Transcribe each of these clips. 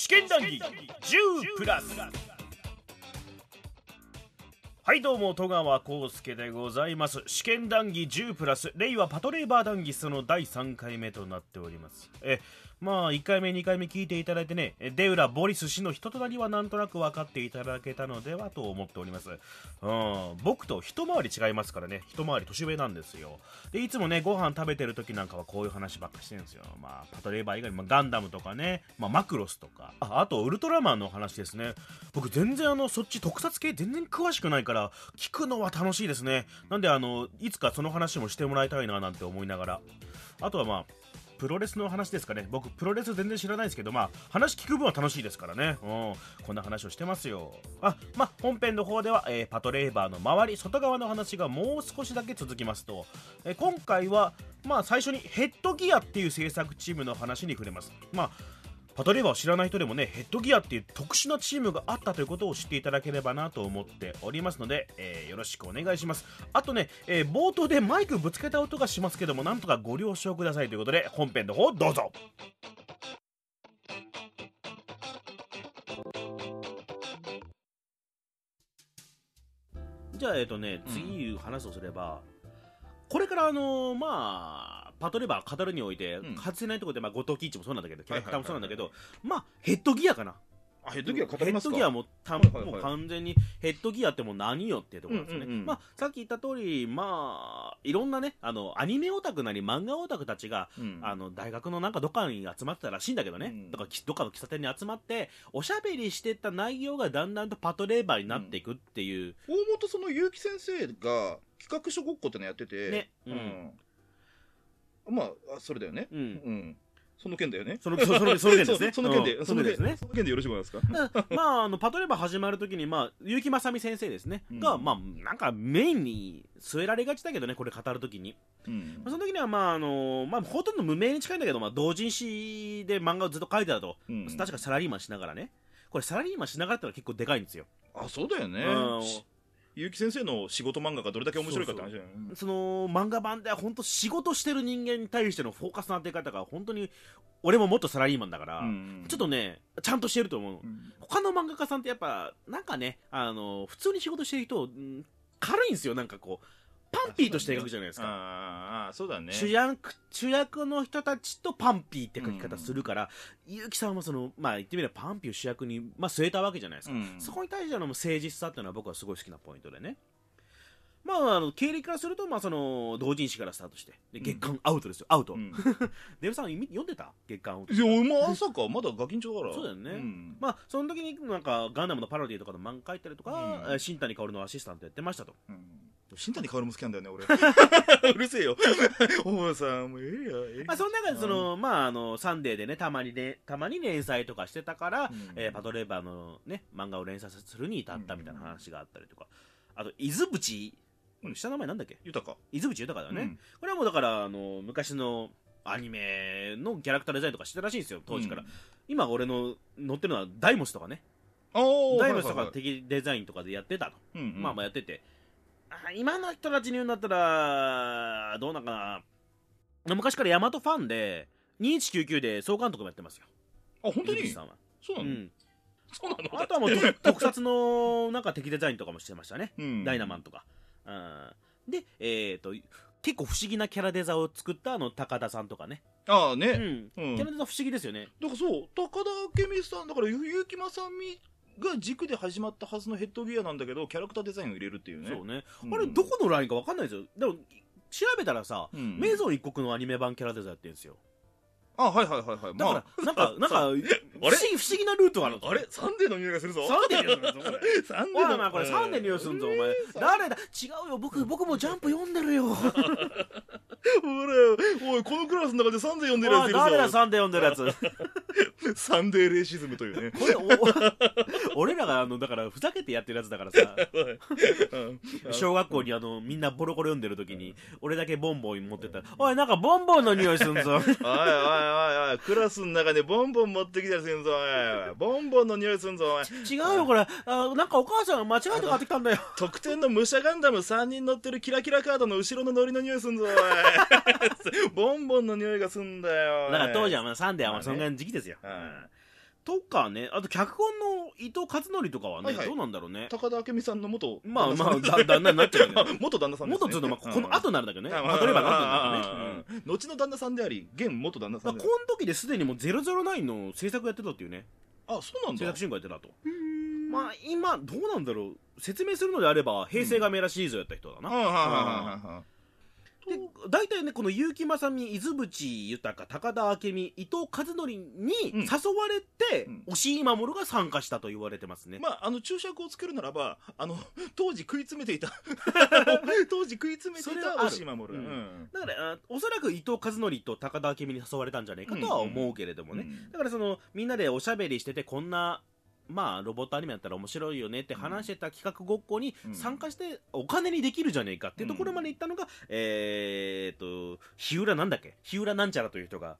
試験談義10プラス。はいどうも戸川浩介でございます。試験談義10プラス令和パトレーバー談義その第3回目となっております。えまあ1回目2回目聞いていただいてねデウラ・ボリス氏の人となりはなんとなく分かっていただけたのではと思っております。うん僕と一回り違いますからね一回り年上なんですよ。でいつもねご飯食べてる時なんかはこういう話ばっかしてるんですよ。まあパトレーバー以外にもガンダムとかね、まあ、マクロスとか。ああとウルトラマンの話ですね。僕全然あのそっち特撮系全然詳しくないから聞くのは楽しいですね。なんであのいつかその話もしてもらいたいななんて思いながら。あとはまあプロレスの話ですかね。僕プロレス全然知らないですけどまあ話聞く分は楽しいですからね。うん。こんな話をしてますよ。あまあ本編の方では、えー、パトレーバーの周り外側の話がもう少しだけ続きますと、えー、今回はまあ最初にヘッドギアっていう制作チームの話に触れます。まあパトレーバーを知らない人でもね、ヘッドギアっていう特殊なチームがあったということを知っていただければなと思っておりますので、えー、よろしくお願いします。あとね、えー、冒頭でマイクぶつけた音がしますけども、なんとかご了承くださいということで、本編の方どうぞ。じゃあ、えっ、ー、とね、次話すとすれば、うん、これからあのー、まあ、パトレーバー語るにおいて、うん。外せないところで、まあ、後藤喜一もそうなんだけどキャラクターもそうなんだけど、まあヘッドギアかな。あヘッドギア語りますか？ヘッドギアもた、はいはいはいもう完全にヘッドギアってもう何よっていうところですね、うんうんうんまあ、さっき言った通りまあいろんなねあのアニメオタクなり漫画オタクたちが、うん。あの大学のなんかどっかに集まってたらしいんだけどね、うん。だからどっかの喫茶店に集まっておしゃべりしてた内容がだんだんとパトレーバーになっていくっていう、大元その結城先生が企画書ごっこってのやってて、ね。うんまあ、それだよね。うん。うん。その件だよね。その、そその、その件ですね。その件で、その件ですね。その件でよろしくお願いしますか？まあ、あの、パトレーバー始まるときに、まあ、結城正美先生ですね。が、まあ、なんかメインに据えられがちだけどね、これ語るときに。うん。その時には、まあ、あの、まあ、ほとんど無名に近いんだけど、まあ、同人誌で漫画をずっと書いてたと。うん。確かサラリーマンしながらね。これサラリーマンしながらってのは結構でかいんですよ。あ、そうだよね。結城先生の仕事漫画がどれだけ面白いかって話だよねその漫画版では本当仕事してる人間に対してのフォーカスの当て方が本当に俺ももっとサラリーマンだから、うん、ちょっとねちゃんとしてると思う、うん、他の漫画家さんってやっぱなんかねあの普通に仕事してる人軽いんですよなんかこうパンピーとして描くじゃないですか。ああ、そうだね。主役、主役の人たちとパンピーって書き方するから、うん、結城さんはその、まあ言ってみればパンピーを主役に、まあ据えたわけじゃないですか。うん、そこに対しての誠実さっていうのは僕はすごい好きなポイントでね。まあ、あの経歴からすると、まあ、その同人誌からスタートしてで月刊アウトですよ、アウト、うん、デブさん読んでた？月刊アウト。いやまさか。まだガキンチョだから。そうだよね、うん、まあその時になんかガンダムのパロディとかの漫画書いたりとか、うん、新谷薫のアシスタントやってましたと、うん新谷薫も好きなんだよね俺。うるせえよ。お前さんもうええやええまあその中でその、まああのサンデーでねたまにねたまに連載とかしてたから、うん、えー、パトレーバーのね漫画を連載するに至ったみたいな話があったりとか、あと伊豆淵下の名前なんだっけ？豊伊豆淵豊だね、うん、これはもうだからあの昔のアニメのキャラクターデザインとかしてたらしいんですよ当時から、うん、今俺の乗ってるのはダイモスとかね。ダイモスとか敵デザインとかでやってたと、まあまあやってて今の人たちに言うんだったらどうなんかな。昔からヤマトファンで2199で総監督もやってますよ。あ本当に？さんは。そうなの、うん。そうなの？あとはもう 特撮のなんか敵デザインとかもしてましたね、うん、ダイナマンとか、うん、でえっ、ー、と結構不思議なキャラデザを作ったあの高田さんとかね。ああね、うん、キャラデザ不思議ですよね。だからそう高田明美さんだから結城正美が軸で始まったはずのヘッドギアなんだけどキャラクターデザインを入れるっていうね。そうね、うん、あれどこのラインか分かんないですよ。でも調べたらさ、うん、メゾン一刻のアニメ版キャラデザインやってるんですよ。あはいはいはいはい。だから、なんかなんか不思議不思議なルートがあるあれ？サンデーの匂いがするぞ。サンデーの匂いするぞこれ。サンデーのお前これサンデーの匂いするぞお前。誰だ？違うよ。僕僕もジャンプ読んでるよ。ほ らおいこのクラスの中でサンデー読んでるやついるぞ。誰だ？サンデー読んでるやつ。サンデーレイシズムというね。これ俺らがあのだからふざけてやってるやつだからさ。小学校にあのみんなコロコロ読んでる時に俺だけボンボン持ってた。らおいなんかボンボンの匂いすんぞ。おいおいおいおいクラスの中でボンボン持ってきたりすんぞおい ボンボンの匂いすんぞおい。違うよこれ。あなんかお母さんが間違えて買ってきたんだよ。特典の武者ガンダム3人乗ってるキラキラカードの後ろのノリの匂いすんぞおい。ボンボンの匂いがすんだよだから当時はまあサンデーはまあそんな時期ですよ、ととかね。あと脚本の伊藤和則とかはね、はいはい。どうなんだろうね。高田明美さんの元まあまあだ旦那になっちゃうけど 元旦那さんです、ね、元っつうのは、まあ、この後になるんだけどね、うんパトレーバーの後になるんだけどね、うん。うん後の旦那さんであり現元旦那さまあ、んでこの時ですでにもう009の制作やってたっていうね。あそうなんだ。制作進行やってたとままあ今どうなんだろう。説明するのであれば平成がメラシリーズをやった人だな、はいはいはいはいはいで大体ねこの結城正美伊豆淵豊高田明美伊藤和則にうん。誘われて、うん。押井守が参加したと言われてますね、まあ、あの注釈をつけるならばあの当時食い詰めていた 当時食い詰めていた押井守うん。うん。だからあおそらく伊藤和則と高田明美に誘われたんじゃないかとは思うけれどもね、うん。だからそのみんなでおしゃべりしててこんなまあロボットアニメだったら面白いよねって話してた企画ごっこにうん。参加してお金にできるじゃねえかっていうところまで行ったのが、えーっと日浦なんだっけ？日浦なんちゃらという人が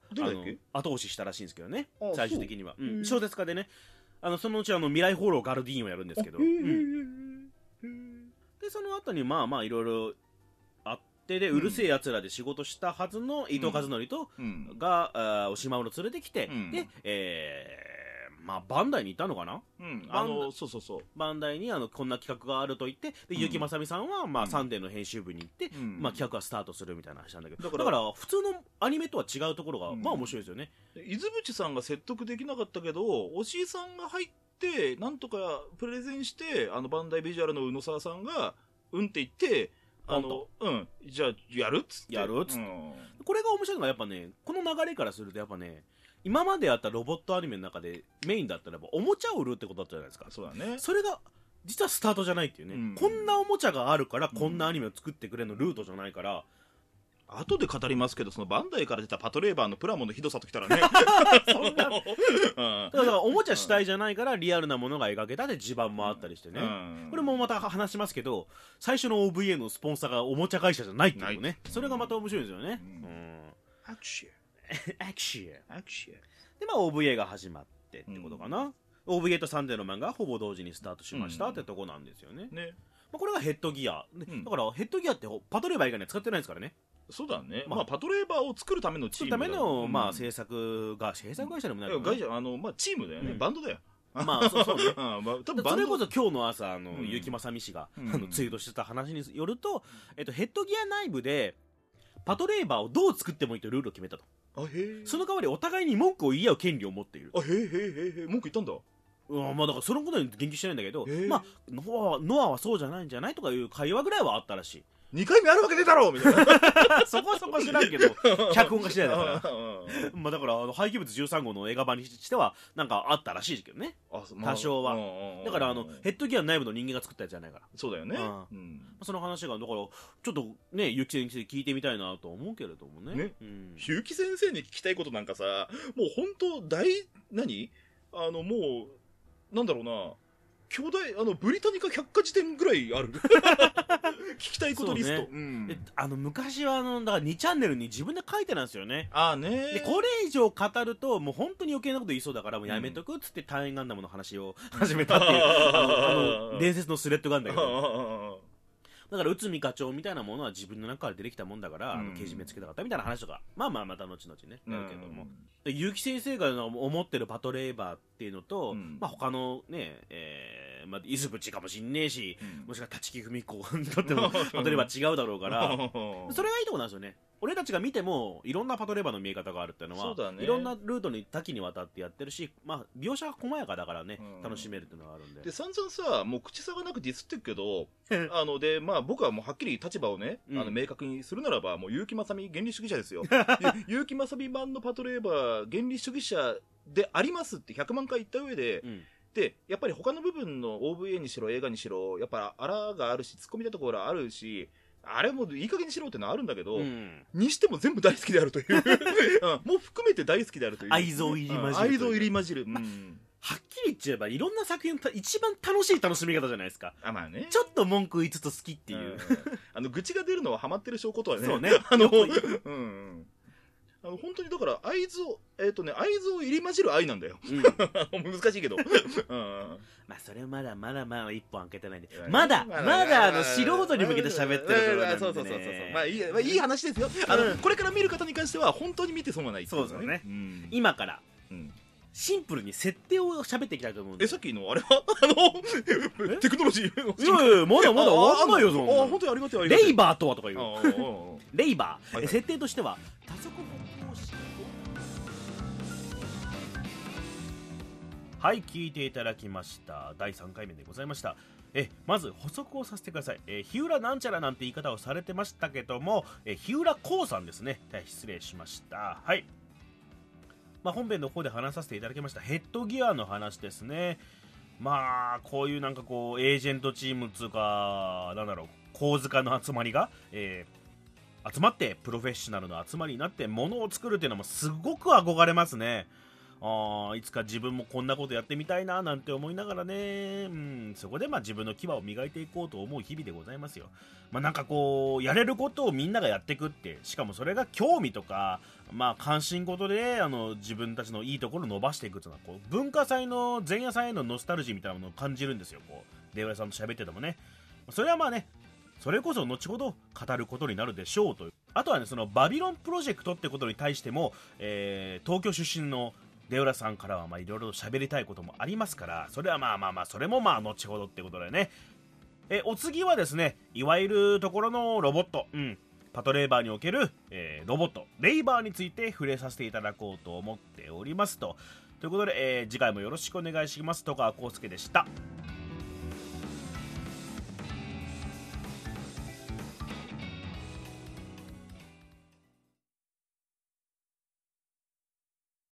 後押ししたらしいんですけどね。あ最終的には、うん。うん。小説家でね。あのそのうちあの未来放浪ガルディーンをやるんですけど、うん。でその後にまあまあいろいろあってで、うるせえやつらで仕事したはずの伊藤和則と、うん。が、あーおしまを連れてきて、うん。で、えーまあ、バンダイに行ったのかな？うんあのそうそうそう。バンダイにあのこんな企画があると言って、で、うん。結城正美さんは、まあ、うん。サンデーの編集部に行って、うん。まあ、企画がスタートするみたいな話なんだけど、だかだからら、普通のアニメとは違うところが、うん。まあ面白いですよね。で伊豆淵さんが説得できなかったけど押井さんが入ってなんとかプレゼンしてあのバンダイビジュアルの宇野沢さんがうんって言ってあのうん。じゃあやるっつって。やるっつって。うん。これが面白いのが、やっぱね、この流れからすると、やっぱね、今まであったロボットアニメの中でメインだったら、おもちゃを売るってことだったじゃないですか。そうだね。それが、実はスタートじゃないっていうね、うん。こんなおもちゃがあるから、うんこんなアニメを作ってくれのルートじゃないから、後で語りますけどそのバンダイから出たパトレーバーのプラモのひどさときたらね。そんな うんだからおもちゃ主体じゃないからリアルなものが描けたで地盤もあったりしてね、うん。これもまた話しますけど最初の OVA のスポンサーがおもちゃ会社じゃないっていうのねそれがまた面白いですよね、ううん。んアクシ アクション。アアクシでまあ OVA が始まってってことかな、OVA とサンデーの漫画がほぼ同時にスタートしましたってとこなんですよね、ね。まあ、これがヘッドギア、ねうん。だからヘッドギアってパトレーバー以外には使ってないですからね。そうだね、まあ。まあ、パトレーバーを作るためのチームだ作るための、うん。まあ、制作が制作会社でもないいやのかな。会社あの、まあ、チームだよね、うん。バンドだよ。まあそうそうね。うん。まあ、多分それこそ今日の朝あの、うん。結城正美氏が、うん。あのツイートしてた話によると、えっと、ヘッドギア内部でパトレーバーをどう作ってもいいとルールを決めたと。あへえ。その代わりお互いに文句を言い合う権利を持っているあへえへえへえ文句言ったんだ。うんまあだからそのことに言及してないんだけどまあノアはノアはそうじゃないんじゃないとかいう会話ぐらいはあったらしい2回目あるわけねえだろみたいな。そこはそこは知らんけど 脚本が次第だから。うんまあだからあの廃棄物13号の映画版にしてはなんかあったらしいけどね。多少は。だからあのヘッドギア内部の人間が作ったやつじゃないから。そうだよね。その話がだからちょっとねゆき先生に聞いてみたいなと思うけれどもね。ね。うん、結城先生に聞きたいことなんかさもう本当大何？あのもうなんだろうな巨大あのブリタニカ百科事典ぐらいある。聞きたいことリスト、あの昔はあのだから2チャンネルに自分で書いてたんですよね。ああねでこれ以上語るともう本当に余計なこと言いそうだからもうやめとくっつって単円ガンダムの話を始めたっていう あの伝説のスレッドが あるんだから内海課長みたいなものは自分の中から出てきたもんだから、あうん。のけじめつけたかったみたいな話とかまあまあまた後々ね。うん。なるけども、で結城先生が思ってるパトレーバーっていうのと、うん。まあ、他のね、えーまあ、伊豆淵かもしんねえし、うん。もしくは立木文子にとっても パトレーバー違うだろうから、それがいいとこなんですよね俺たちが見てもいろんなパトレーバーの見え方があるっていうのはね。いろんなルートに多岐にわたってやってるし、まあ、描写が細やかだからね、うん。楽しめるっていうのがあるんで。で散々さもう口差がなくディスってるけどあのでまあ僕はもうはっきり立場をね、うん。あの明確にするならばもう結城正美原理主義者ですよ。ゆ結城正美版のパトレーバー原理主義者でありますって100万回言った上で、うん。でやっぱり他の部分の OVA にしろ映画にしろやっぱあらがあるし突っ込みたところあるしあれもいい加減にしろってのはあるんだけど、うん。にしても全部大好きであるという、うん。もう含めて大好きであるという。愛憎入り混じるうん。愛憎入り混じる、うん。はっきり言っちゃえばいろんな作品のた一番楽しい楽しみ方じゃないですか。あまあね。ちょっと文句言いつつ好きっていう、ん。あの愚痴が出るのはハマってる証拠とはね。そうね。あのうんうんあの本当にだから愛憎えっ、とね愛憎入り混じる愛なんだよ。うん。難しいけど、うん。まあそれまだまだまだ一本開けてないんで。まだまだあの素人に向けて喋ってるところなんで、ね、そうそうそうそうまあいいまあいい話ですよ。あの、うんこれから見る方に関しては本当に見て損はないそうですよね。ん。今からうん。シンプルに設定を喋っていきたいと思うんえで。すさっきのあれは？あのテクノロジーの。いやいやまだまだ終わんないよ。そんなああ本当にありがたいありがたいレイバーとはとか言うああああレイバー、設定としては多足歩行はい聞いていただきました。第3回目でございました。えまず補足をさせてください、え日浦なんちゃらなんて言い方をされてましたけども、え日浦こうさんですね。大失礼しました。はい。まあ、本編の方で話させていただきました。ヘッドギアの話ですね。まあこういうなんかこうエージェントチームつうかなんだろう構図家の集まりが、えー集まってプロフェッショナルの集まりになってものを作るっていうのもすごく憧れますね。あいつか自分もこんなことやってみたいななんて思いながらね、うん、そこでまあ自分の牙を磨いていこうと思う日々でございますよ。まあ、なんかこう、やれることをみんながやってくって、しかもそれが興味とか、まあ関心事であの自分たちのいいところを伸ばしていくっていうのはこう文化祭の前夜祭へのノスタルジーみたいなものを感じるんですよ、こう、出浦さんと喋っててもね。それはまあね、それこそ後ほど語ることになるでしょうという。あとはね、そのバビロンプロジェクトってことに対しても、えー東京出身の出浦さんからはまあいろいろと喋りたいこともありますから、それはまあまあまあ、それもまあ後ほどってことでね。え、お次はですね、いわゆるところのロボット、うん、パトレーバーにおける、えーロボット、レイバーについて触れさせていただこうと思っておりますと。ということで、えー次回もよろしくお願いします。戸川康介でした。